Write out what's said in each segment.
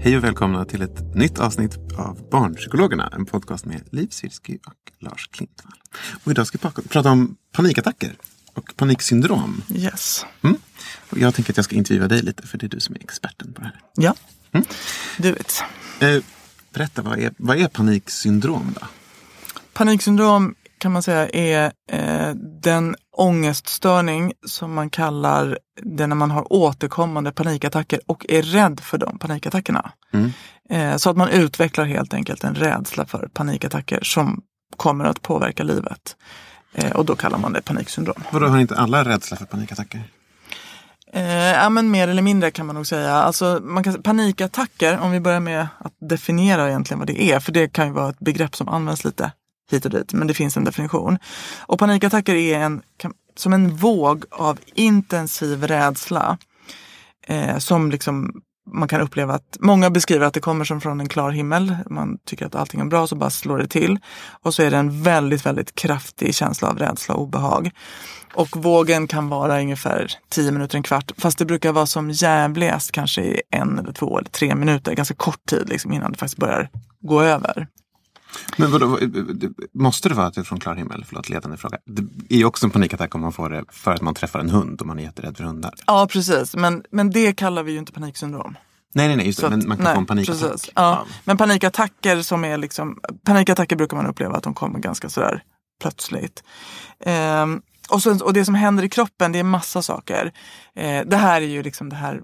Hej och välkomna till ett nytt avsnitt av Barnpsykologerna. En podcast med Liv Sirski och Lars Klintvall. Och idag ska vi pra- prata om panikattacker och paniksyndrom. Yes. Mm. Och jag tänker att jag ska intervjua dig lite för det är du som är experten på det här. Ja. Du vet. Eh, berätta, vad är, vad är paniksyndrom då? Paniksyndrom kan man säga är eh, den ångeststörning som man kallar det när man har återkommande panikattacker och är rädd för de panikattackerna. Mm. Eh, så att man utvecklar helt enkelt en rädsla för panikattacker som kommer att påverka livet. Eh, och då kallar man det paniksyndrom. Vadå, har inte alla rädsla för panikattacker? Eh, ja, men mer eller mindre kan man nog säga. Alltså, man kan, panikattacker, om vi börjar med att definiera egentligen vad det är, för det kan ju vara ett begrepp som används lite hit och dit, men det finns en definition. Och panikattacker är en, som en våg av intensiv rädsla eh, som liksom man kan uppleva att många beskriver att det kommer som från en klar himmel. Man tycker att allting är bra så bara slår det till. Och så är det en väldigt, väldigt kraftig känsla av rädsla och obehag. Och vågen kan vara ungefär 10 minuter, en kvart. Fast det brukar vara som jävligast kanske i en eller två eller tre minuter. Ganska kort tid liksom, innan det faktiskt börjar gå över. Men vadå, måste det vara är från klar himmel? Förlåt, ledande fråga. Det är ju också en panikattack om man får det för att man träffar en hund och man är jätterädd för hundar. Ja, precis. Men, men det kallar vi ju inte paniksyndrom. Nej, nej, nej, just det. Men man kan nej, få en panikattack. precis. Ja. Men panikattacker som är liksom, panikattacker brukar man uppleva att de kommer ganska sådär plötsligt. Ehm, och, sen, och det som händer i kroppen det är massa saker. Eh, det här är ju liksom det här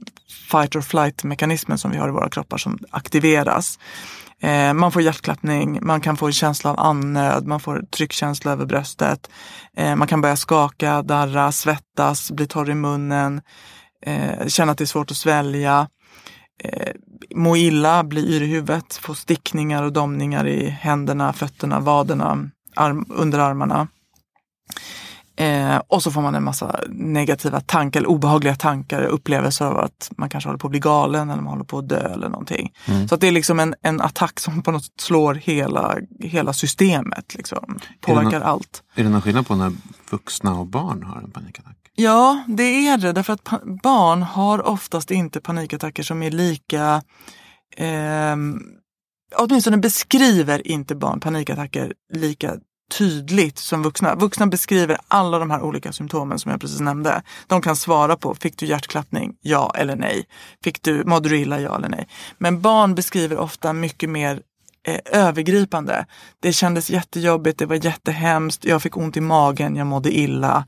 fight or flight mekanismen som vi har i våra kroppar som aktiveras. Eh, man får hjärtklappning, man kan få en känsla av andnöd, man får tryckkänsla över bröstet. Eh, man kan börja skaka, darra, svettas, bli torr i munnen, eh, känna att det är svårt att svälja eh, må illa, bli yr i huvudet, få stickningar och domningar i händerna, fötterna, vaderna, arm, underarmarna. Eh, och så får man en massa negativa tankar, eller obehagliga tankar, upplevelser av att man kanske håller på att bli galen eller man håller på att dö eller någonting. Så att det är liksom en, en attack som på något slår hela, hela systemet, liksom. påverkar nå- allt. Är det någon skillnad på när vuxna och barn har en panikattack? Ja, det är det. Därför att barn har oftast inte panikattacker som är lika... ehm, åtminstone beskriver inte barn panikattacker lika tydligt som vuxna. Vuxna beskriver alla de här olika symptomen som jag precis nämnde. De kan svara på, fick du hjärtklappning? Ja eller nej. Fick du, mådde du illa? Ja eller nej. Men barn beskriver ofta mycket mer eh, övergripande. Det kändes jättejobbigt, det var jättehemskt, jag fick ont i magen, jag mådde illa,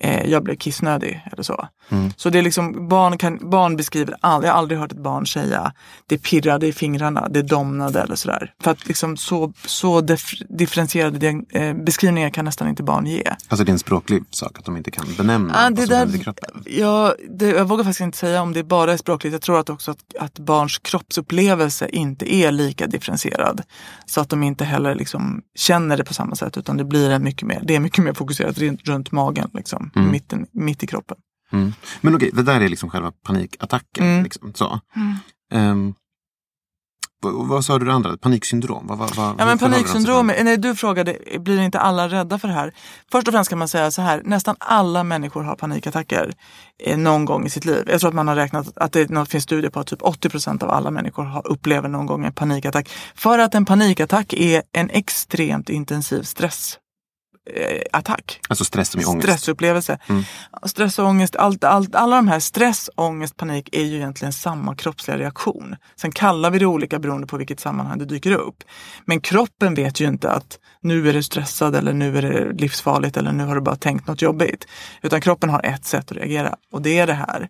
eh, jag blev kissnödig eller så. Så det är liksom, barn, kan, barn beskriver all, jag har aldrig hört ett barn säga det pirrade i fingrarna, det domnade eller sådär. För att liksom så, så dif- differentierade eh, beskrivningar kan nästan inte barn ge. Alltså det är en språklig sak att de inte kan benämna Ja, vad det som där, händer i kroppen. ja, det, jag vågar faktiskt inte säga om det bara är språkligt. Jag tror att också att, att barns kroppsupplevelse inte är lika differentierad. Så att de inte heller liksom känner det på samma sätt utan det blir en mycket mer, det är mycket mer fokuserat runt, runt magen, liksom, mitten, mitt i kroppen. Mm. Men okej, det där är liksom själva panikattacken. Mm. Liksom, så. Ehm, vad, vad sa du det andra? Paniksyndrom? Vad, vad, vad, Ja men paniksyndrom, nej, du frågade, blir inte alla rädda för det här? Först och främst kan man säga så här, nästan alla människor har panikattacker eh, någon gång i sitt liv. Jag tror att man har räknat att det finns studier på att typ 80 procent av alla människor har, upplever någon gång en panikattack. För att en panikattack är en extremt intensiv stress attack. Alltså stress som är ångest? Stressupplevelse. Stress och ångest, allt, allt, alla de här stress, ångest, panik är ju egentligen samma kroppsliga reaktion. Sen kallar vi det olika beroende på vilket sammanhang det dyker upp. Men kroppen vet ju inte att nu är du stressad eller nu är det livsfarligt eller nu har du bara tänkt något jobbigt. Utan kroppen har ett sätt att reagera och det är det här.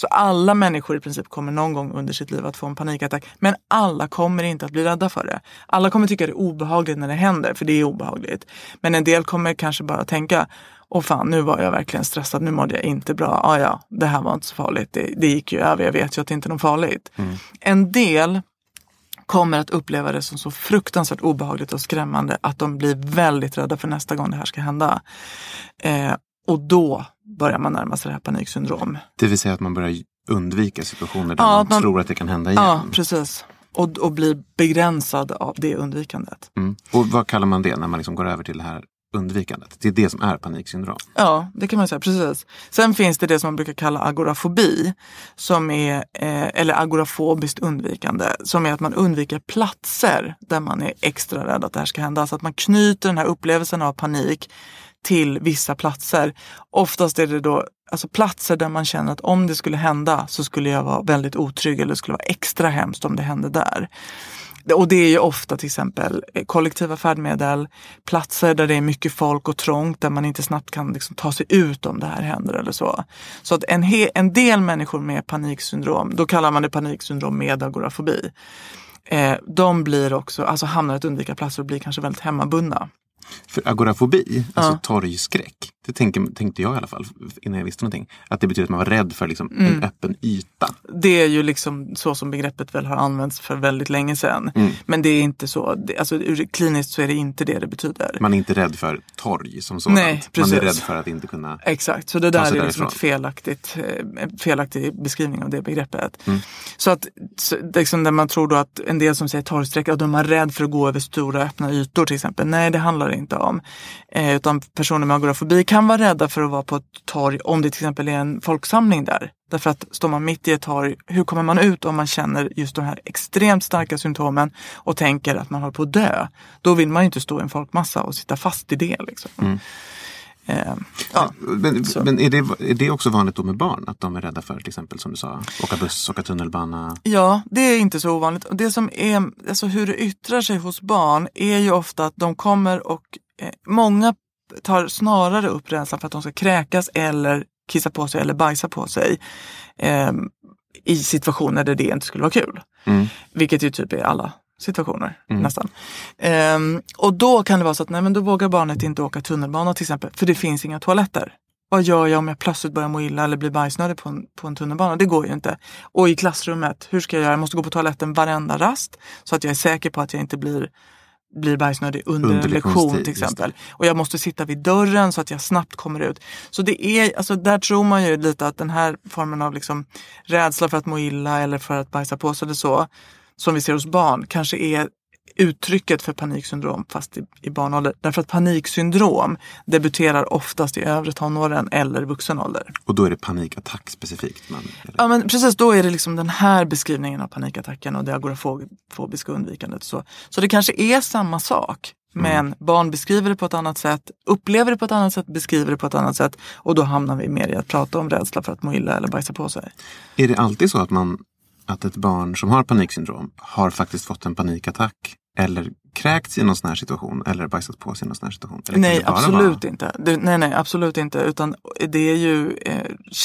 Så alla människor i princip kommer någon gång under sitt liv att få en panikattack. Men alla kommer inte att bli rädda för det. Alla kommer tycka det är obehagligt när det händer, för det är obehagligt. Men en del kommer kanske bara tänka, åh fan, nu var jag verkligen stressad, nu mådde jag inte bra. Ah, ja, det här var inte så farligt, det, det gick ju över, jag vet ju att det inte är något farligt. En del kommer att uppleva det som så fruktansvärt obehagligt och skrämmande att de blir väldigt rädda för nästa gång det här ska hända. Eh, och då börjar man närma sig det här paniksyndrom. Det vill säga att man börjar undvika situationer där Ja, man, man- tror att det kan hända igen. Ja, precis. Och, och blir begränsad av det undvikandet. Mm. Och vad kallar man det när man liksom går över till det här undvikandet? Det är det som är paniksyndrom. Ja, det kan man säga. Precis. Sen finns det det som man brukar kalla agorafobi. Som är, eh, eller agorafobiskt undvikande. Som är att man undviker platser där man är extra rädd att det här ska hända. Så att man knyter den här upplevelsen av panik till vissa platser. Oftast är det då alltså platser där man känner att om det skulle hända så skulle jag vara väldigt otrygg eller det skulle vara extra hemskt om det hände där. Och det är ju ofta till exempel kollektiva färdmedel, platser där det är mycket folk och trångt där man inte snabbt kan liksom ta sig ut om det här händer eller så. Så att en, en del människor med paniksyndrom, då kallar man det paniksyndrom med agorafobi. Eh, de blir också, alltså hamnar att undvika platser och blir kanske väldigt hemmabundna. För agorafobi, alltså Ja. torgskräck, det tänkte, tänkte jag i alla fall innan jag visste någonting. Att det betyder att man var rädd för liksom Mm. en öppen yta. Det är ju liksom så som begreppet väl har använts för väldigt länge sedan. Mm. Men det är inte så, alltså kliniskt så är det inte det det betyder. Man är inte rädd för torg som sådant. Nej, man precis. är rädd för att inte kunna... Exakt, så det där är liksom ett felaktigt, eh, felaktig beskrivning av det begreppet. Mm. Så att så, liksom där man tror då att en del som säger torgsträck, att de är rädd för att gå över stora öppna ytor till exempel. Nej, det handlar det inte om. Eh, utan personer med agorafobi kan vara rädda för att vara på ett torg om det till exempel är en folksamling där. Därför att står man mitt i ett torg, hur kommer man ut om man känner just de här extremt starka symptomen och tänker att man håller på att dö? Då vill man ju inte stå i en folkmassa och sitta fast i det. Liksom. Mm. Eh, ja. Men, men är, det, är det också vanligt då med barn? Att de är rädda för till exempel som du sa, åka buss, åka tunnelbana? Ja, det är inte så ovanligt. Och det som är, alltså hur det yttrar sig hos barn är ju ofta att de kommer och eh, många tar snarare upp rädslan för att de ska kräkas eller kissa på sig eller bajsa på sig eh, i situationer där det inte skulle vara kul. Mm. Vilket ju typ är alla situationer nästan. Ehm, och då kan det vara så att nej, men då vågar barnet inte åka tunnelbana till exempel för det finns inga toaletter. Vad gör jag om jag plötsligt börjar må illa eller blir bajsnödig på en, på en tunnelbana? Det går ju inte. Och i klassrummet, hur ska jag göra? Jag måste gå på toaletten varenda rast så att jag är säker på att jag inte blir blir bajsnödig under, Under en lektion till exempel. Och jag måste sitta vid dörren så att jag snabbt kommer ut. Så det är, alltså där tror man ju lite att den här formen av liksom rädsla för att må illa eller för att bajsa på sig eller så, som vi ser hos barn, kanske är uttrycket för paniksyndrom fast i, i barnålder. Därför att paniksyndrom debuterar oftast i övre tonåren eller vuxen ålder. Och då är det panikattack specifikt? Man, eller? Ja men precis, då är det liksom den här beskrivningen av panikattacken och det agorafobiska undvikandet. Så, så det kanske är samma sak. Men barn beskriver det på ett annat sätt, upplever det på ett annat sätt, beskriver det på ett annat sätt. Och då hamnar vi mer i att prata om rädsla för att må illa eller bajsa på sig. Är det alltid så att, man, att ett barn som har paniksyndrom har faktiskt fått en panikattack eller kräkts i någon sån här situation eller bajsat på sig i någon sån här situation? Eller Nej, absolut vara- inte. Det, nej, nej, absolut inte. Utan det är ju,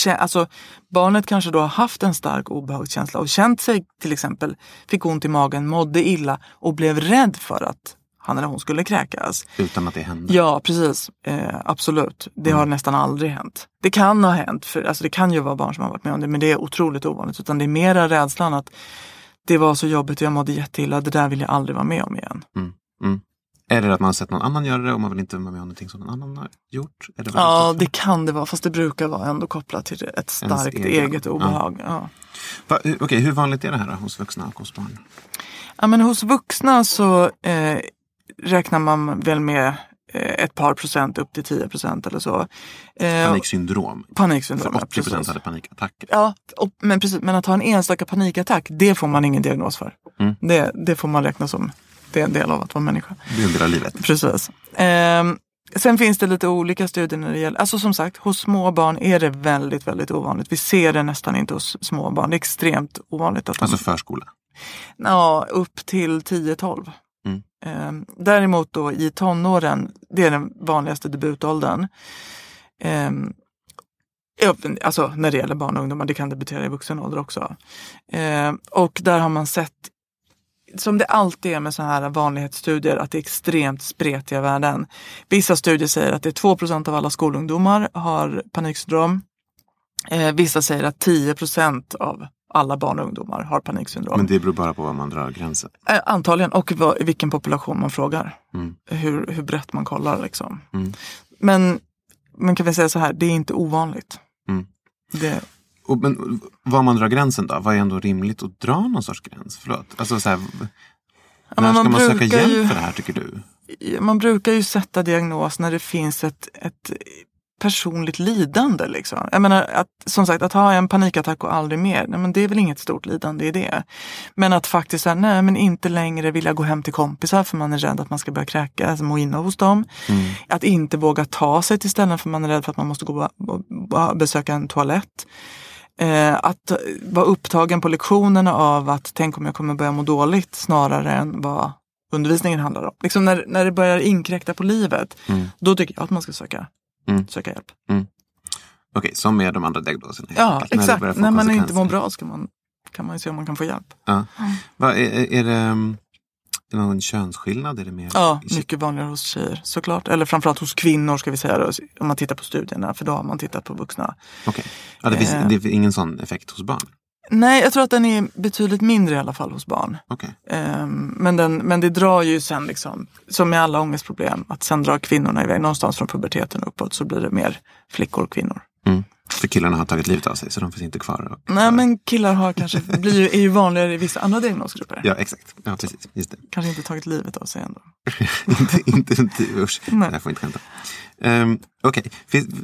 eh, alltså barnet kanske då har haft en stark obehagskänsla och känt sig till exempel, fick ont i magen, mådde illa och blev rädd för att han eller hon skulle kräkas. Utan att det händer? Ja, precis. Eh, absolut. Det Mm. har nästan aldrig hänt. Det kan ha hänt, för alltså, det kan ju vara barn som har varit med om det, men det är otroligt ovanligt. Utan det är mera rädslan att det var så jobbigt och jag mådde jätteilla, det där vill jag aldrig vara med om igen. Mm. Mm. Är det att man har sett någon annan göra det och man vill inte vara med om någonting som någon annan har gjort? Vad Ja, det kan det vara. Fast det brukar vara ändå kopplat till ett starkt egen. eget obehag. Ja. Va, hur- Okej, hur vanligt är det här då, hos vuxna och hos barn? Ja, men hos vuxna så eh, räknar man väl med ett par procent upp till 10 procent eller så. Eh, Paniksyndrom. För paniksyndrom. ja, 80 procent hade panikattacker. Ja, och, men, precis, men att ha en enstaka panikattack, det får man ingen diagnos för. Mm. Det, det får man räkna som det är en del av att vara människa. Det är en del av livet. Precis. Ehm, sen finns det lite olika studier när det gäller, alltså som sagt, hos små barn är det väldigt, väldigt ovanligt. Vi ser det nästan inte hos små barn. Det är extremt ovanligt att de Alltså förskola. Ja, upp till 10-12. Ehm, däremot då i tonåren, det är den vanligaste debutåldern. Ehm, alltså när det gäller barn och ungdomar, det kan debutera i vuxen ålder också. Ehm, och där har man sett, som det alltid är med sådana här vanlighetsstudier, att det är extremt spretiga värden. Vissa studier säger att det är 2% av alla skolungdomar har paniksyndrom. Vissa säger att 10% av alla barn och ungdomar har paniksyndrom. Men det beror bara på var man drar gränsen. Eh, Antagligen, och vad, vilken population man frågar. Mm. Hur, hur brett man kollar. Liksom. Mm. Men, men kan vi säga så här, det är inte ovanligt. Mm. Det, Och, men var man drar gränsen då? Vad är ändå rimligt att dra någon sorts gräns? Förlåt. Alltså så här, men när ska man söka hjälp ju- för det här tycker du? man brukar ju sätta diagnos när det finns ett, ett personligt lidande. Liksom. Jag menar, att, som sagt, att ha en panikattack och aldrig mer, nej, men det är väl inget stort lidande i det. Men att faktiskt säga, nej men inte längre vilja gå hem till kompisar för man är rädd att man ska börja kräka, alltså må inne hos dem. Att inte våga ta sig till ställen för man är rädd för att man måste gå och besöka en toalett. Eh, att vara upptagen på lektionerna av att tänk om jag kommer börja må dåligt snarare än vad undervisningen handlar om. Liksom när, när det börjar inkräkta på livet, då tycker jag att man ska söka, Mm. söka hjälp. Okej, som med de andra diagnoserna. Ja. När exakt. få När man inte mår bra ska man, kan man ju se om man kan få hjälp. Ja. Va, är, är, är det är det någon könsskillnad? Är det mer Ja, mycket vanligare hos tjejer såklart. Eller framförallt hos kvinnor ska vi säga då, om man tittar på studierna. För då har man tittat på vuxna. Okej. Ja, det, finns, Eh. det är ingen sån effekt hos barn? Nej, jag tror att den är betydligt mindre i alla fall hos barn. Okej. Ehm, men, den, men det drar ju sen, liksom, som med alla ångestproblem, att sen drar kvinnorna iväg. Någonstans från puberteten uppåt så blir det mer flickor och kvinnor. Mm. För killarna har tagit livet av sig så de finns inte kvar. Nej, men killar har kanske, blir ju, är ju vanligare i vissa andra diagnosgrupper. Ja, exakt. Ja, precis. Just det. Kanske inte tagit livet av sig ändå. inte, inte, usch. Nej. Det här får inte skämta. Um, Okej,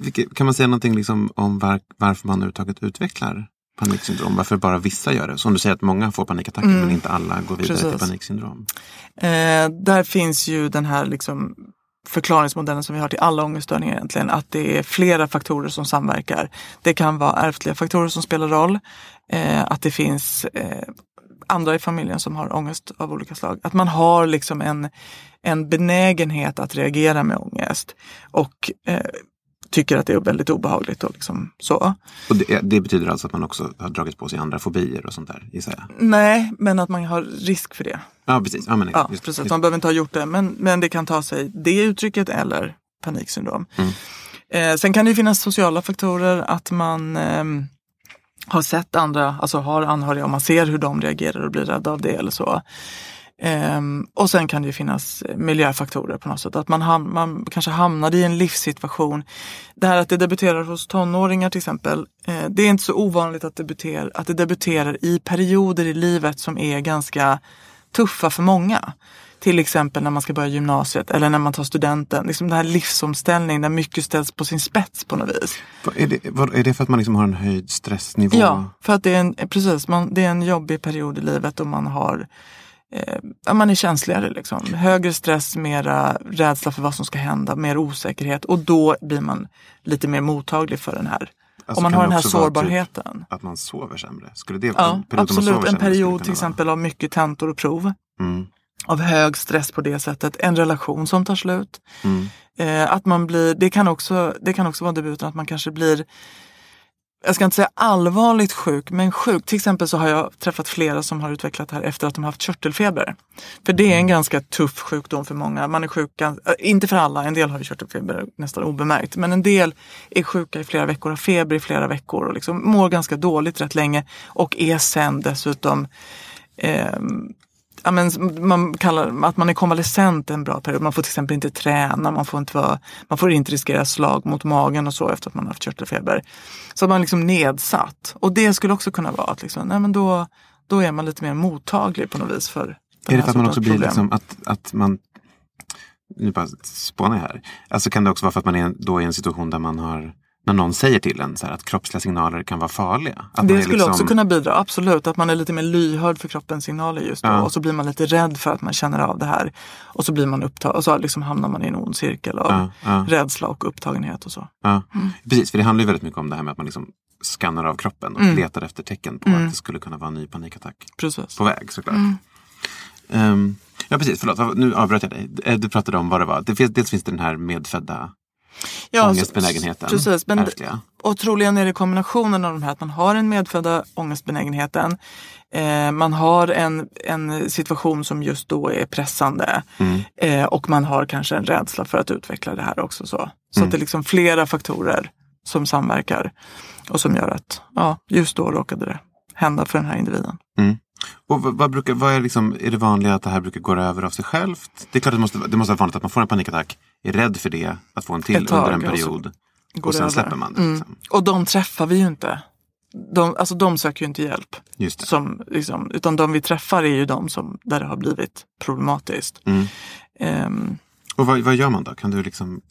vilket- kan man säga någonting liksom om var, varför man överhuvudtaget utvecklar paniksyndrom? Varför bara vissa gör det? Som du säger att många får panikattacker men inte alla går vidare till Mm. Precis. paniksyndrom. Eh, där finns ju den här liksom förklaringsmodellen som vi har till alla ångeststörningar egentligen, att det är flera faktorer som samverkar. Det kan vara ärftliga faktorer som spelar roll, eh, att det finns eh, andra i familjen som har ångest av olika slag. Att man har liksom en, en benägenhet att reagera med ångest och eh, tycker att det är väldigt obehagligt och liksom så. Och det, det betyder alltså att man också har dragit på sig andra fobier och sånt där, gissar jag. Nej, men att man har risk för det. Ja, precis. Ja, men, Ja, just, precis. just- Man behöver inte ha gjort det, men, men det kan ta sig det uttrycket eller paniksyndrom. Mm. Eh, sen kan det finnas sociala faktorer, att man ehm, har sett andra, alltså har anhöriga och man ser hur de reagerar och blir rädda av det eller så. Ehm, och sen kan det ju finnas miljöfaktorer på något sätt. Att man, ham- man kanske hamnade i en livssituation. Det här att det debuterar hos tonåringar till exempel. Eh, det är inte så ovanligt att, debuter, att det debuterar i perioder i livet som är ganska tuffa för många. Till exempel när man ska börja gymnasiet eller när man tar studenten. Liksom den här livsomställningen där mycket ställs på sin spets på något vis. Är det, är det för att man liksom har en höjd stressnivå? Ja, för att det är en, precis, man, det är en jobbig period i livet och man har eh, man är känsligare. Liksom. Högre stress, mera rädsla för vad som ska hända, mer osäkerhet och då blir man lite mer mottaglig för den här. Alltså, Om man har den här vara sårbarheten. Typ att man sover sämre? Skulle det Ja, en absolut. En period till exempel av mycket tentor och prov. Mm. Av hög stress på det sättet. En relation som tar slut. Mm. Eh, att man blir, det, kan också, det kan också vara debuten att man kanske blir jag ska inte säga allvarligt sjuk, men sjuk. Till exempel så har jag träffat flera som har utvecklat det här efter att de haft körtelfeber. För det är en ganska tuff sjukdom för många. Man är sjuk, äh, inte för alla, en del har ju körtelfeber nästan obemärkt. Men en del är sjuka i flera veckor, har feber i flera veckor och liksom mår ganska dåligt rätt länge. Och är sen dessutom ehm, ja, men, man kallar att man är konvalescent en bra period. Man får till exempel inte träna, man får inte, vara, man får inte riskera slag mot magen och så efter att man har haft körtelfeber. Så att man är liksom nedsatt. Och det skulle också kunna vara att liksom, nej, men då, då är man lite mer mottaglig på något vis för Är det för att man också blir liksom att, att man nu bara spånar jag här. Alltså kan det också vara för att man är då i en situation där man har när någon säger till en så att kroppsliga signaler kan vara farliga. Det skulle liksom- också kunna bidra, absolut. Att man är lite mer lyhörd för kroppens signaler just då. Ja. Och så blir man lite rädd för att man känner av det här. Och så blir man upptagen och så liksom hamnar man i en ond cirkel av Ja, ja. rädsla och upptagenhet och så. Mm. precis. För det handlar ju väldigt mycket om det här med att man liksom skannar av kroppen och Mm. letar efter tecken på att det skulle kunna vara en ny panikattack Precis. på väg såklart. Mm. Ehm, ja precis, förlåt. Nu avbröt jag dig. Eh, Du pratade om vad det var. Det finns, dels finns det den här medfödda Ja, ångestbenägenheten. Precis, men ärftliga. och troligen är det kombinationen av de här att man har den medfödda ångestbenägenheten. Eh, man har en, en situation som just då är pressande. Mm. Eh, och man har kanske en rädsla för att utveckla det här också. Så, så Mm. att det är liksom flera faktorer som samverkar. Och som gör att ja, just då råkade det hända för den här individen. Och vad, vad, brukar, vad är, liksom, är det vanliga att det här brukar gå över av sig självt? Det är klart att det måste, det måste vara vanligt att man får en panikattack, är rädd för det, att få en till tag, under en period. Och sen över. släpper man det. Mm. Liksom. Och de träffar vi ju inte. De, alltså de söker ju inte hjälp. Som, liksom, utan de vi träffar är ju de som, där det har blivit problematiskt. Mm. Ehm, Och vad, vad gör man då? Kan du liksom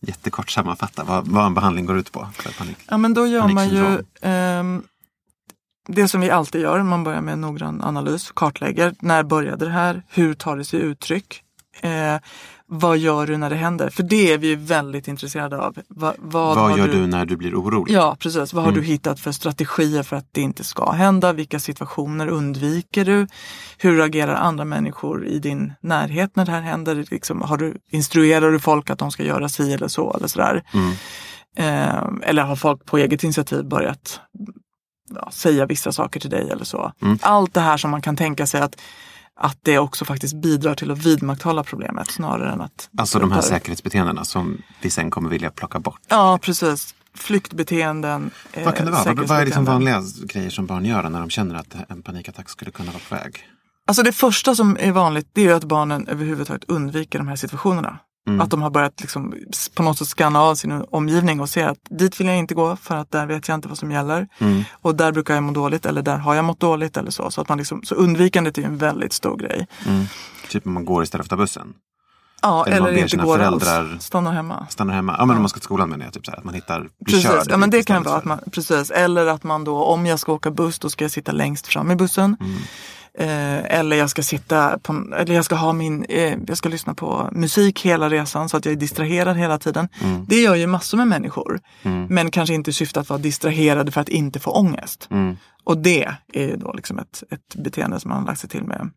jättekort sammanfatta vad, vad en behandling går ut på? Panik? ja men då gör man ju ehm, det som vi alltid gör. Man börjar med en noggrann analys, kartlägger. När började det här? Hur tar det sig uttryck? Eh, vad gör du när det händer? För det är vi väldigt intresserade av. Va, vad Vad gör du när du blir orolig? Ja, precis. Vad har Mm. du hittat för strategier för att det inte ska hända? Vilka situationer undviker du? Hur agerar andra människor i din närhet när det här händer? Liksom, har du, instruerar du folk att de ska göra si eller så eller sådär? Mm. Eh, eller har folk på eget initiativ börjat ja, säga vissa saker till dig eller så? Mm. Allt det här som man kan tänka sig att, att det också faktiskt bidrar till att vidmakthålla problemet snarare än att... Alltså de här säkerhetsbeteendena som vi sen kommer vilja plocka bort. Ja, precis. Flyktbeteenden. eh, Vad kan det vara? Vad, är liksom vanliga grejer som barn gör när de känner att en panikattack skulle kunna vara på väg? Alltså det första som är vanligt det är ju att barnen överhuvudtaget undviker de här situationerna. Mm. Att de har börjat liksom på något sätt scanna av sin omgivning och se att dit vill jag inte gå för att där vet jag inte vad som gäller. Mm. Och där brukar jag må dåligt eller där har jag mått dåligt eller så. Så, att man liksom, så undvikandet är ju en väldigt stor grej. Mm. Typ om man går istället för att ta bussen. Ja, Eller eller, inte går föräldrar- alls. Stannar hemma. Stannar hemma. Ja men om man ska till skolan menar jag. Typ så här, att man hittar, Precis, körd ja, men det kan vara att man, precis. Eller att man då, om jag ska åka buss, då ska jag sitta längst fram i bussen. Mm. Eh, eller jag ska sitta på, eller jag ska ha min, eh, jag ska lyssna på musik hela resan så att jag är distraherad hela tiden. Mm. Det gör ju massor med människor. Men kanske inte i syfte att vara distraherade för att inte få ångest. Mm. Och det är ju då liksom ett, ett beteende som man har lagt sig till med.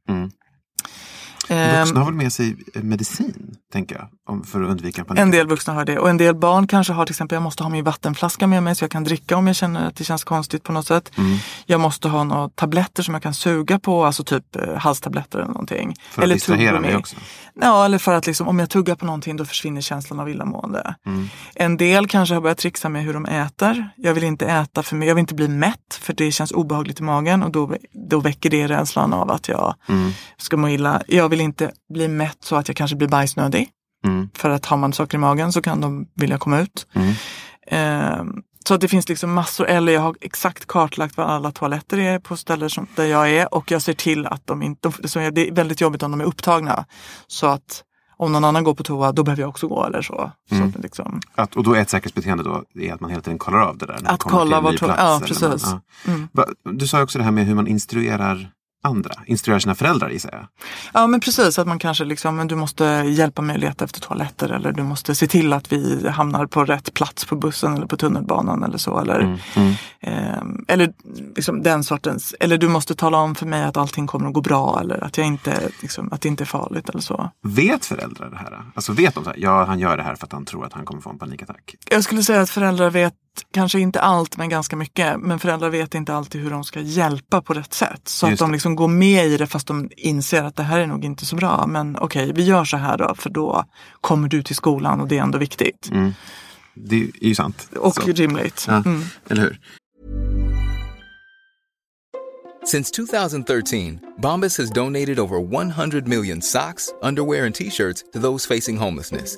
Mm. Ehm, Vuxna har väl med sig eh, medicin, tänker jag, för att undvika panik. En del vuxna har det och en del barn kanske har till exempel jag måste ha min vattenflaska med mig så jag kan dricka om jag känner att det känns konstigt på något sätt. Mm. Jag måste ha några tabletter som jag kan suga på, alltså typ eh, halstabletter eller någonting. För att eller distrahera mig också. Ja, eller för att liksom, om jag tuggar på någonting då försvinner känslan av illamående. Mm. En del kanske har börjat trixa med hur de äter. Jag vill inte äta för mycket, jag vill inte bli mätt för det känns obehagligt i magen och då, då väcker det rädslan av att jag Mm. ska må illa. Jag vill inte bli mätt så att jag kanske blir bajsnödig. Mm. För att har man saker i magen så kan de vilja komma ut. Mm. Ehm, så att det finns liksom massor, eller jag har exakt kartlagt var alla toaletter är på ställen som, där jag är och jag ser till att de inte, så det är väldigt jobbigt om de är upptagna. Så att om någon annan går på toa, då behöver jag också gå eller så. Mm. så att liksom, Att, och då är ett säkerhetsbeteende då är att man hela tiden kollar av det där. Att kolla var ny to- plats, ja, precis. Man, Mm. Du sa också det här med hur man instruerar andra. Instruerar sina föräldrar gissar jag. Ja men precis, att man kanske liksom, du måste hjälpa mig att leta efter toaletter eller du måste se till att vi hamnar på rätt plats på bussen eller på tunnelbanan eller så. Eller, Mm. Mm. Ehm, eller liksom den sortens, eller du måste tala om för mig att allting kommer att gå bra eller att, jag inte, liksom, att det inte är farligt eller så. Vet föräldrar det här? Alltså vet de så här, ja han gör det här för att han tror att han kommer få en panikattack. Jag skulle säga att föräldrar vet kanske inte allt men ganska mycket. Men föräldrar vet inte alltid hur de ska hjälpa på rätt sätt. Så Just att de liksom går med i det fast de inser att det här är nog inte så bra. Men okej, vi gör så här då för då kommer du till skolan och det är ändå viktigt. Mm. Det är ju sant. Och Så. rimligt. Ja, Mm. Eller hur? Since 2013, Bombas has donated over 100 million socks, underwear, and t shirts to those facing homelessness.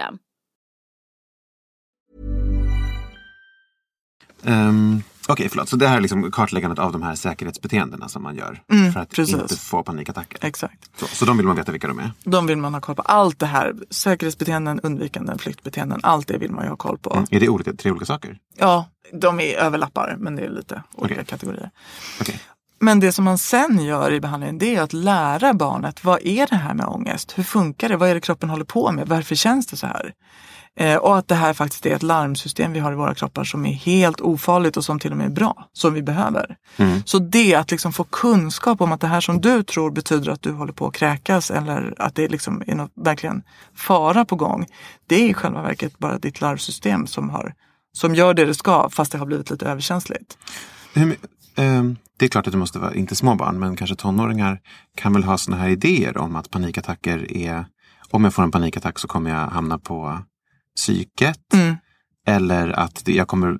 Um, Okej, förlåt. Så det här är liksom kartläggandet av de här säkerhetsbeteendena som man gör Mm, för att precis. inte få panikattacker. Exakt. Så, så de vill man veta vilka de är. De vill man ha koll på. Allt det här, säkerhetsbeteenden, undvikanden, flyktbeteenden, allt det vill man ju ha koll på. Mm. Är det olika, tre olika saker? Ja, de är överlappar men det är lite olika Okej. kategorier. Okej. Men det som man sen gör i behandlingen det är att lära barnet vad är det här med ångest? Hur funkar det? Vad är det kroppen håller på med? Varför känns det så här? Eh, och att det här faktiskt är ett larmsystem vi har i våra kroppar som är helt ofarligt och som till och med är bra, som vi behöver. Så det att liksom få kunskap om att det här som du tror betyder att du håller på att kräkas eller att det liksom är något verkligen fara på gång. Det är i själva verket bara ditt larmsystem som, har, som gör det det ska fast det har blivit lite överkänsligt. Hur, det är klart att det måste vara, inte små barn, men kanske tonåringar kan väl ha såna här idéer om att panikattacker är, om jag får en panikattack så kommer jag hamna på psyket. Mm. Eller att jag kommer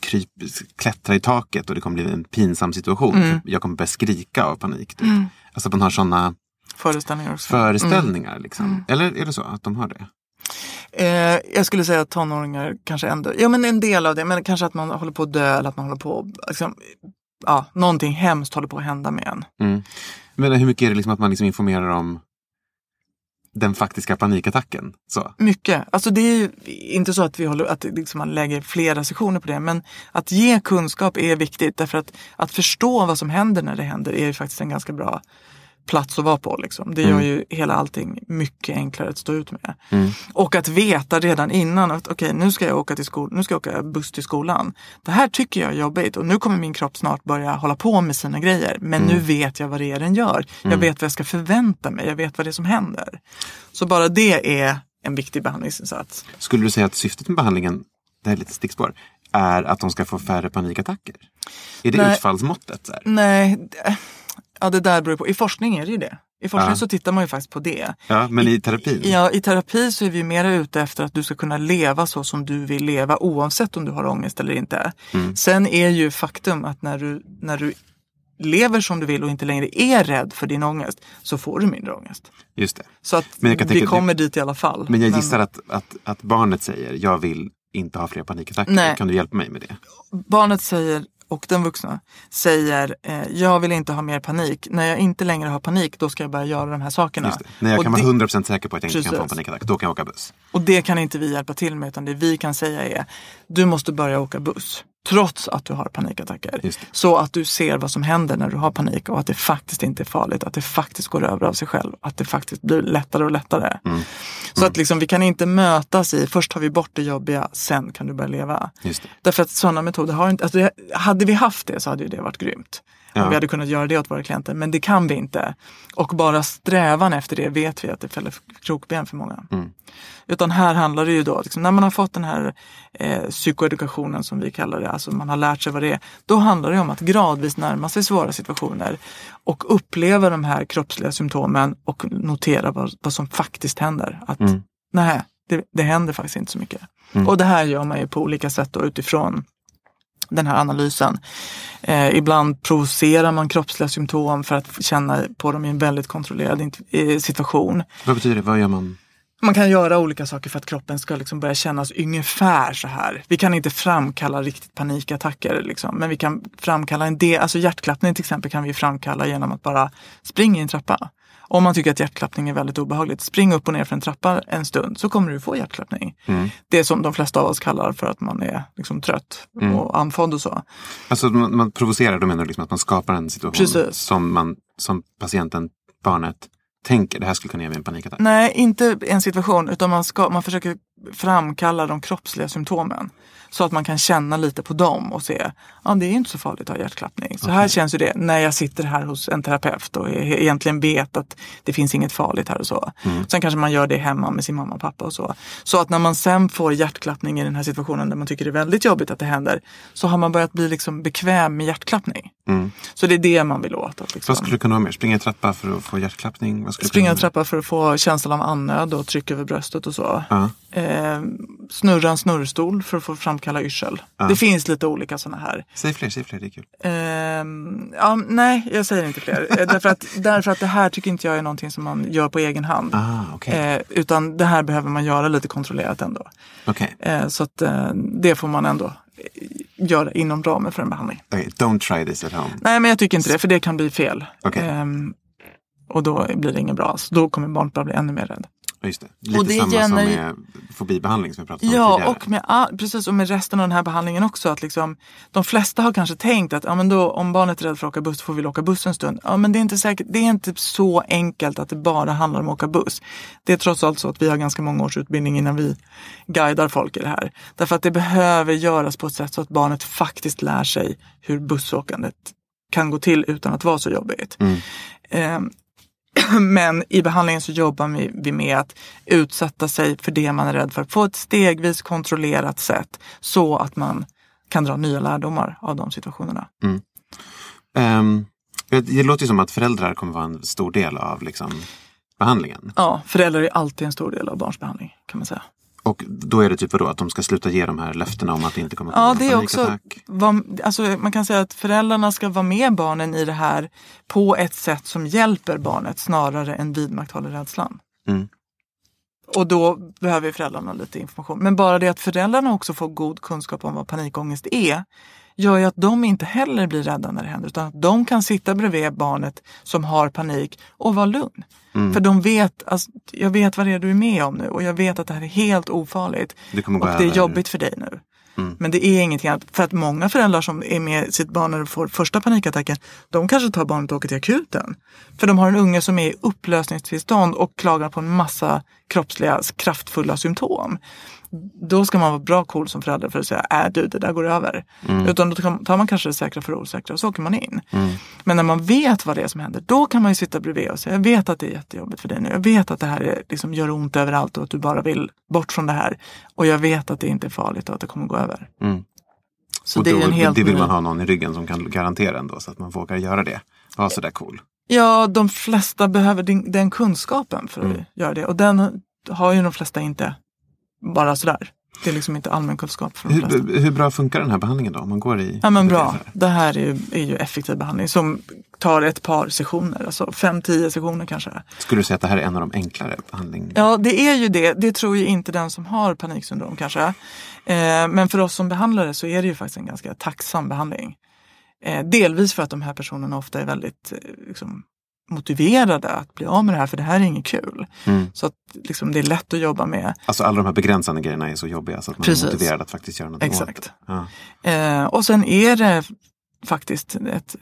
kryp, klättra i taket och det kommer bli en pinsam situation. Mm. Jag kommer börja skrika av panik. Typ. Alltså att man har sådana Föreställningar också. föreställningar. Liksom. Mm. Eller är det så att de har det? Eh, jag skulle säga att tonåringar kanske ändå, ja men en del av det, men kanske att man håller på att dö eller att man håller på, liksom, ja, någonting hemskt håller på att hända med en. Mm. Men hur mycket är det liksom att man liksom informerar om den faktiska panikattacken? Så. Mycket. Alltså det är ju inte så att vi håller, att liksom man lägger flera sessioner på det, men att ge kunskap är viktigt därför att att förstå vad som händer när det händer är ju faktiskt en ganska bra plats att vara på. Liksom. Det gör ju hela allting mycket enklare att stå ut med. Och att veta redan innan att okej, nu ska jag åka till skol- nu ska jag åka buss till skolan. Det här tycker jag är jobbigt och nu kommer min kropp snart börja hålla på med sina grejer. Men nu vet jag vad det är den gör. Jag vet vad jag ska förvänta mig. Jag vet vad det är som händer. Så bara det är en viktig behandlingsinsats. Skulle du säga att syftet med behandlingen, det här är lite stickspår, är att de ska få färre panikattacker? Är det Nej. utfallsmåttet? Nej, det- ja det där beror på. I forskning är det ju det. I forskning Ja. så tittar man ju faktiskt på det. Ja, men i terapin? Ja, i terapi så är vi mer ute efter att du ska kunna leva så som du vill leva oavsett om du har ångest eller inte. Mm. Sen är ju faktum att när du, när du lever som du vill och inte längre är rädd för din ångest så får du mindre ångest. Just det. Så att Men jag kan vi kommer dit i alla fall. Men jag gissar att, att, att barnet säger, jag vill inte ha fler panikattacker. Nej. Kan du hjälpa mig med det? barnet säger och den vuxna säger eh, jag vill inte ha mer panik. När jag inte längre har panik då ska jag börja göra de här sakerna. När jag Och kan det- vara 100% säker på att jag inte kan få en Precis. panikattack, då kan jag åka buss. Och det kan inte vi hjälpa till med utan det vi kan säga är du måste börja åka buss. Trots att du har panikattacker. Så att du ser vad som händer när du har panik och att det faktiskt inte är farligt. Att det faktiskt går över av sig själv. Att det faktiskt blir lättare och lättare. Mm. Så att liksom, vi kan inte mötas i, först tar vi bort det jobbiga, sen kan du börja leva. Därför att sådana metoder har inte, alltså, hade vi haft det så hade ju det varit grymt. Ja. Vi hade kunnat göra det åt våra klienter, men det kan vi inte. Och bara strävan efter det vet vi att det fäller krokben för många. Mm. Utan här handlar det ju då, liksom, när man har fått den här eh, psykoedukationen som vi kallar det, alltså man har lärt sig vad det är. Då handlar det om att gradvis närma sig svåra situationer och uppleva de här kroppsliga symptomen och notera vad, vad som faktiskt händer. Att Mm. nej, det, det händer faktiskt inte så mycket. Och det här gör man ju på olika sätt då, utifrån den här analysen. Eh, ibland provocerar man kroppsliga symptom för att känna på dem i en väldigt kontrollerad eh, situation. Vad betyder det? Vad gör man? Man kan göra olika saker för att kroppen ska liksom börja kännas ungefär så här. Vi kan inte framkalla riktigt panikattacker, liksom, men vi kan framkalla en del, alltså hjärtklappning till exempel kan vi framkalla genom att bara springa i en trappa. Om man tycker att hjärtklappning är väldigt obehagligt, spring upp och ner för en trappa en stund så kommer du få hjärtklappning. Det som de flesta av oss kallar för att man är liksom trött och andfådd och så. Alltså man, man provocerar, då menar du liksom att man skapar en situation Precis. som man som patienten, barnet, tänker det här skulle kunna ge mig en panikattack. Nej, inte en situation utan man, ska, man försöker framkalla de kroppsliga symptomen. Så att man kan känna lite på dem och se, ja det är inte så farligt att ha hjärtklappning. Så här känns ju det när jag sitter här hos en terapeut och egentligen vet att det finns inget farligt här och så. Sen kanske man gör det hemma med sin mamma och pappa och så. Så att när man sen får hjärtklappning i den här situationen där man tycker det är väldigt jobbigt att det händer, så har man börjat bli liksom bekväm med hjärtklappning. Så det är det man vill åt. Att liksom Vad skulle det kunna vara mer? Springa i trappa för att få hjärtklappning? Springa kunna trappa för att få känslan av andnöd och tryck över bröstet och så. Ja. Eh, snurra en snurrstol för att få framkalla yrsel. Det finns lite olika sådana här. Säg fler, säg fler, det är kul. Ehm, ja, nej, jag säger inte fler. Eh, därför, att, därför att det här tycker inte jag är någonting som man gör på egen hand. Ah, okej. Eh, utan det här behöver man göra lite kontrollerat ändå. Okej. Eh, så att eh, det får man ändå eh, göra inom ramen för en behandling. Okej, Don't try this at home. Nej, men jag tycker inte det, för det kan bli fel. Okej. Ehm, och då blir det inget bra alls. Då kommer barnet bara bli ännu mer rädd. Ja, Just det. Lite Och det samma gäller- som med fobibehandling som vi pratade om Ja, tidigare. och med, all- precis, och med resten av den här behandlingen också. Att liksom, de flesta har kanske tänkt att ja, men då, om barnet är rädd för att åka buss får vi åka buss en stund. Ja, men det är, inte säkert, det är inte så enkelt att det bara handlar om att åka buss. Det är trots allt så att vi har ganska många års utbildning innan vi guidar folk i det här. Därför att det behöver göras på ett sätt så att barnet faktiskt lär sig hur bussåkandet kan gå till utan att vara så jobbigt. Ehm, men i behandlingen så jobbar vi, med att utsätta sig för det man är rädd för på ett stegvis kontrollerat sätt så att man kan dra nya lärdomar av de situationerna. Ehm, det det låter som att föräldrar kommer vara en stor del av liksom, behandlingen. Ja, föräldrar är alltid en stor del av barns behandling kan man säga. Och då är det typ vadå, att de ska sluta ge de här löftena om att det inte kommer Ja, komma det är också, vad- alltså man kan säga att föräldrarna ska vara med barnen i det här på ett sätt som hjälper barnet snarare än vidmakthåller rädslan. Mm. Och då behöver föräldrarna lite information. Men bara det att föräldrarna också får god kunskap om vad panikångest är gör ju att de inte heller blir rädda när det händer utan att de kan sitta bredvid barnet som har panik och vara lugn. Mm. För de vet, alltså, jag vet vad det är du är med om nu och jag vet att det här är helt ofarligt. Det och det är jobbigt för dig nu. Men det är ingenting annat. För att många föräldrar som är med sitt barn när de får första panikattacken, de kanske tar barnet och åker till akuten. För de har en unge som är i upplösningstillstånd och klagar på en massa kroppsliga kraftfulla symptom. Då ska man vara bra cool som förälder för att säga, äh du, det där går över. Utan då tar man kanske det säkra för det osäkra och så åker man in. Men när man vet vad det är som händer, då kan man ju sitta bredvid och säga, jag vet att det är jättejobbigt för dig nu. Jag vet att det här är, liksom, gör ont överallt och att du bara vill bort från det här. Och jag vet att det inte är farligt och att det kommer gå över. Mm. Så och det då, är en helt det vill man ha någon i ryggen som kan garantera ändå så att man vågar göra det. Vara sådär cool. Ja, de flesta behöver den, den kunskapen för att Mm. göra det. Och den har ju de flesta inte bara sådär. Det är liksom inte allmänkunskap för de flesta. Hur, hur bra funkar den här behandlingen då? Om man går i... Ja men bra. Det här är ju, är ju effektiv behandling som tar ett par sessioner, alltså fem, tio sessioner kanske. Skulle du säga att det här är en av de enklare behandlingarna? Ja, det är ju det. Det tror ju inte den som har paniksyndrom kanske. Eh, men för oss som behandlare så är det ju faktiskt en ganska tacksam behandling. Eh, delvis för att de här personerna ofta är väldigt eh, liksom, motiverade att bli av med det här, för det här är inget kul. Mm. Så att liksom, det är lätt att jobba med. Alltså alla de här begränsande grejerna är så jobbiga så att man Precis. är motiverad att faktiskt göra något åt Exakt. det. Ja. Eh, och sen är det faktiskt ett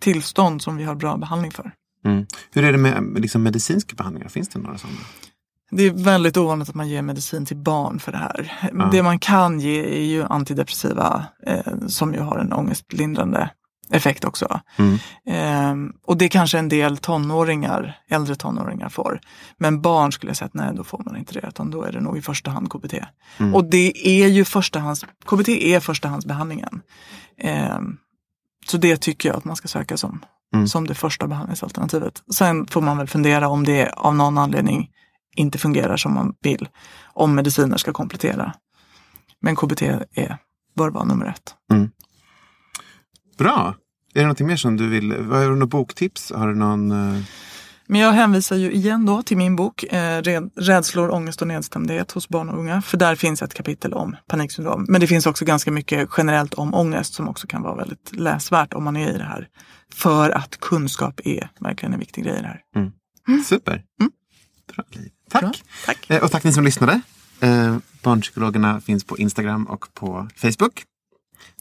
tillstånd som vi har bra behandling för. Mm. Hur är det med liksom, medicinska behandlingar? Finns det några sådana? Det är väldigt ovanligt att man ger medicin till barn för det här. Ja. Det man kan ge är ju antidepressiva eh, som ju har en ångestlindrande effekt också. Mm. Eh, och det kanske en del tonåringar, äldre tonåringar får. Men barn skulle jag säga att nej, då får man inte det. Utan då är det nog i första hand KBT. Mm. Och det är ju förstahands, KBT är förstahandsbehandlingen. Eh, så det tycker jag att man ska söka som, Mm. som det första behandlingsalternativet. Sen får man väl fundera om det av någon anledning inte fungerar som man vill. Om mediciner ska komplettera. Men KBT är, bör vara nummer ett. Bra. Är det någonting mer som du vill? Har du något boktips? Har du någon... eh, Men jag hänvisar ju igen då till min bok eh, Rädslor, ångest och nedstämdhet hos barn och unga. För där finns ett kapitel om paniksyndrom. Men det finns också ganska mycket generellt om ångest som också kan vara väldigt läsvärt om man är i det här. För att kunskap är verkligen en viktig grej i det här. Super. Bra, Liv. Tack. Bra, tack. Eh, Och tack ni som lyssnade. Eh, Barnpsykologerna finns på Instagram och på Facebook.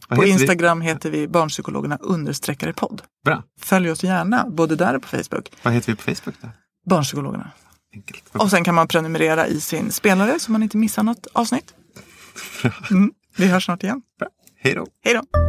Vad På heter vi? Instagram heter vi barnpsykologerna understreckare podd. Bra. Följ oss gärna, både där och på Facebook. Vad heter vi på Facebook då? Barnpsykologerna. Enkelt. Och sen kan man prenumerera i sin spelare så man inte missar något avsnitt. Mm. Vi hörs snart igen. Bra. Hej då. Hej då!